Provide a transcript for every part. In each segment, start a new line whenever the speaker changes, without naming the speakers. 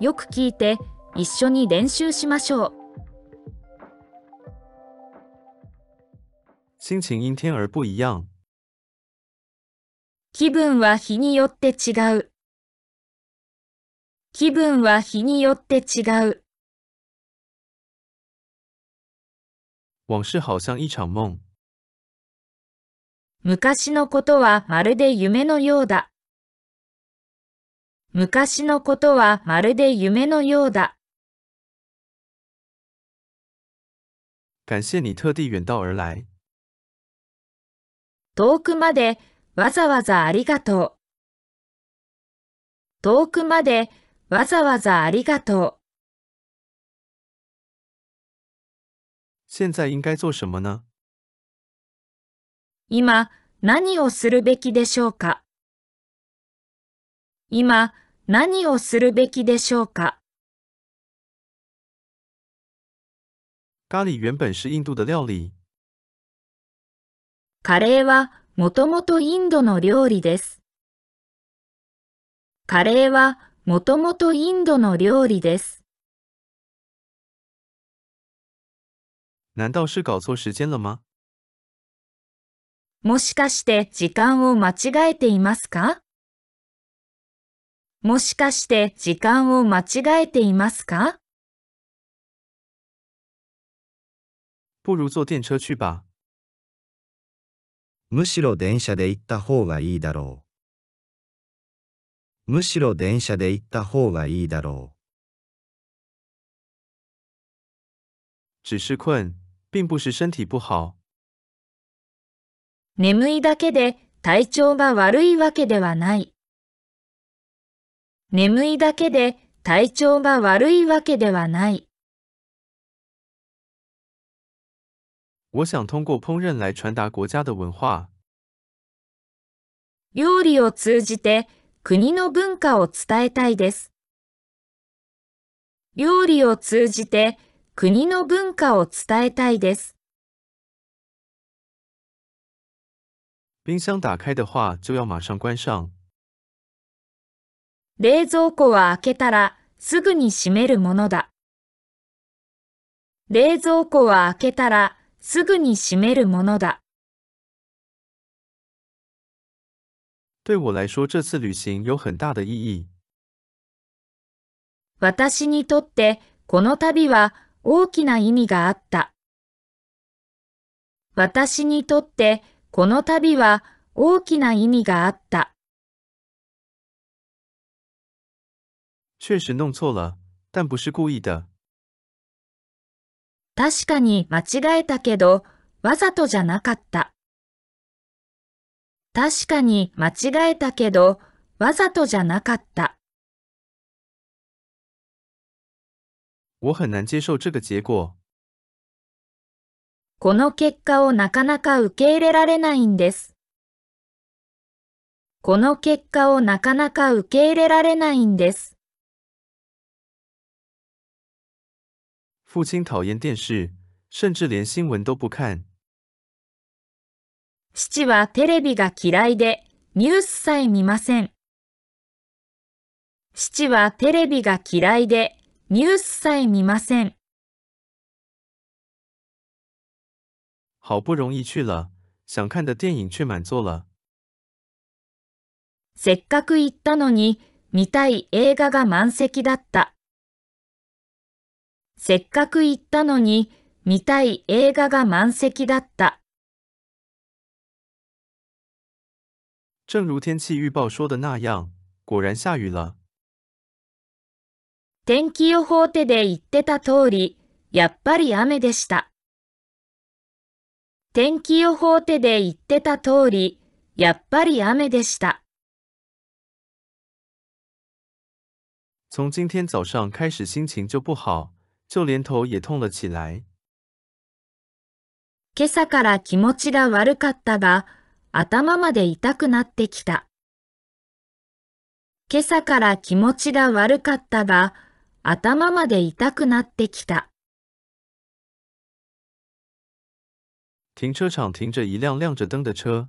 よく聞いて一緒に練習しましょう。
心情因天而不一样。
気分は日によって違う。気分は日によって違う。
往事好像一场梦。
昔のことはまるで夢のようだ。昔のことはまるで夢のようだ。
感謝你特地远道而来。
遠くまでわざわざありがとう。遠くまでわざわざありがとう。
现在应该做什么呢？
今何をするべきでしょうか？今何をするべきでしょうか？
咖喱原本是印度的料理。
カレーはもともとインドの料理です。カレーはもともとインドの料理です。
难道是搞错时间了吗？
もしかして時間を間違えていますか？もしかして時間を間違えていますか？
不如坐电车去吧。
むしろ電車で行った方がいいだろう。むしろ電車で行った方がいいだろ
只是困，并不是身体不好。
眠いだけで体調が悪いわけではない。眠いだけで体調が悪いわけではない。
我想通过烹饪来传达国家的文化。
料理を通じて国の文化を伝えたいです。料理を通じて国の文化を伝えたいです。
冰箱打开的话，就要马上关上。
冷蔵庫は開けたらすぐに閉めるものだ。冷蔵庫は開けたらすぐに閉めるものだ。
对我来说，这次旅行有很大的意义。
私にとってこの旅は大きな意味があった。私にとってこの旅は大きな意味があった。
确实弄错了，但不是故意的。
確かに間違えたけど、わざとじゃなかった。確かに間違えたけど、わざとじゃなかった。
我很难接受这个结果。
この結果をなかなか受け入れられないんです。この結果をなかなか受け入れられないんです。
父亲讨厌电视，甚至连新闻都不看。
父はテレビが嫌いでニュースさえ見ません。父はテレビが嫌いでニュースさえ見ません。
好不容易去了，想看的电影却满座了。
せっかく行ったのに見たい映画が満席だった。せっかく行ったのに見たい映画が満席だった。
正如天气预报说的那样，果然下雨了。
天気予報手で言ってた通り、やっぱり雨でした。天気予報手で言ってた通り、やっぱり雨でした。
从今天早上开始心情就不好，就连头也痛了起来。
今朝から気持ちが悪かったが、頭まで痛くなってきた。今朝から気持ちが悪かったが、頭まで痛くなってきた。
停车场停着一辆亮着灯的车。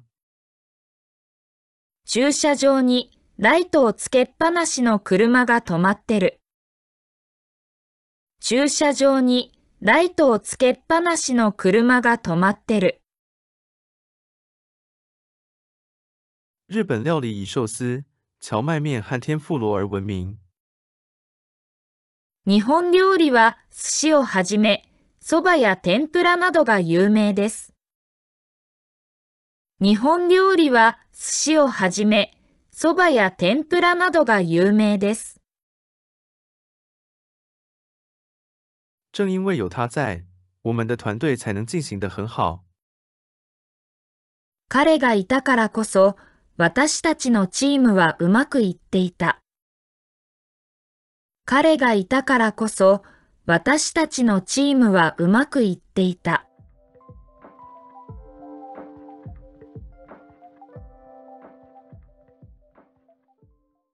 駐車場にライトをつけっぱなしの車が止まってる。駐車場にライトをつけっぱなしの車が止まってる。
日本料理以寿司、荞麦面和天妇罗而闻名。
日本料理は寿司をはじめ、蕎麦や天ぷらなどが有名です。日本料理は寿司をはじめ、蕎麦や天ぷらなどが有名です。
正因为有他在，我们的团队才能进行得很好。
彼がいたからこそ、私たちのチームはうまくいっていた。彼がいたからこそ、私たちのチームはうまくいっていた。